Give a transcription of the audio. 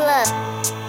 club.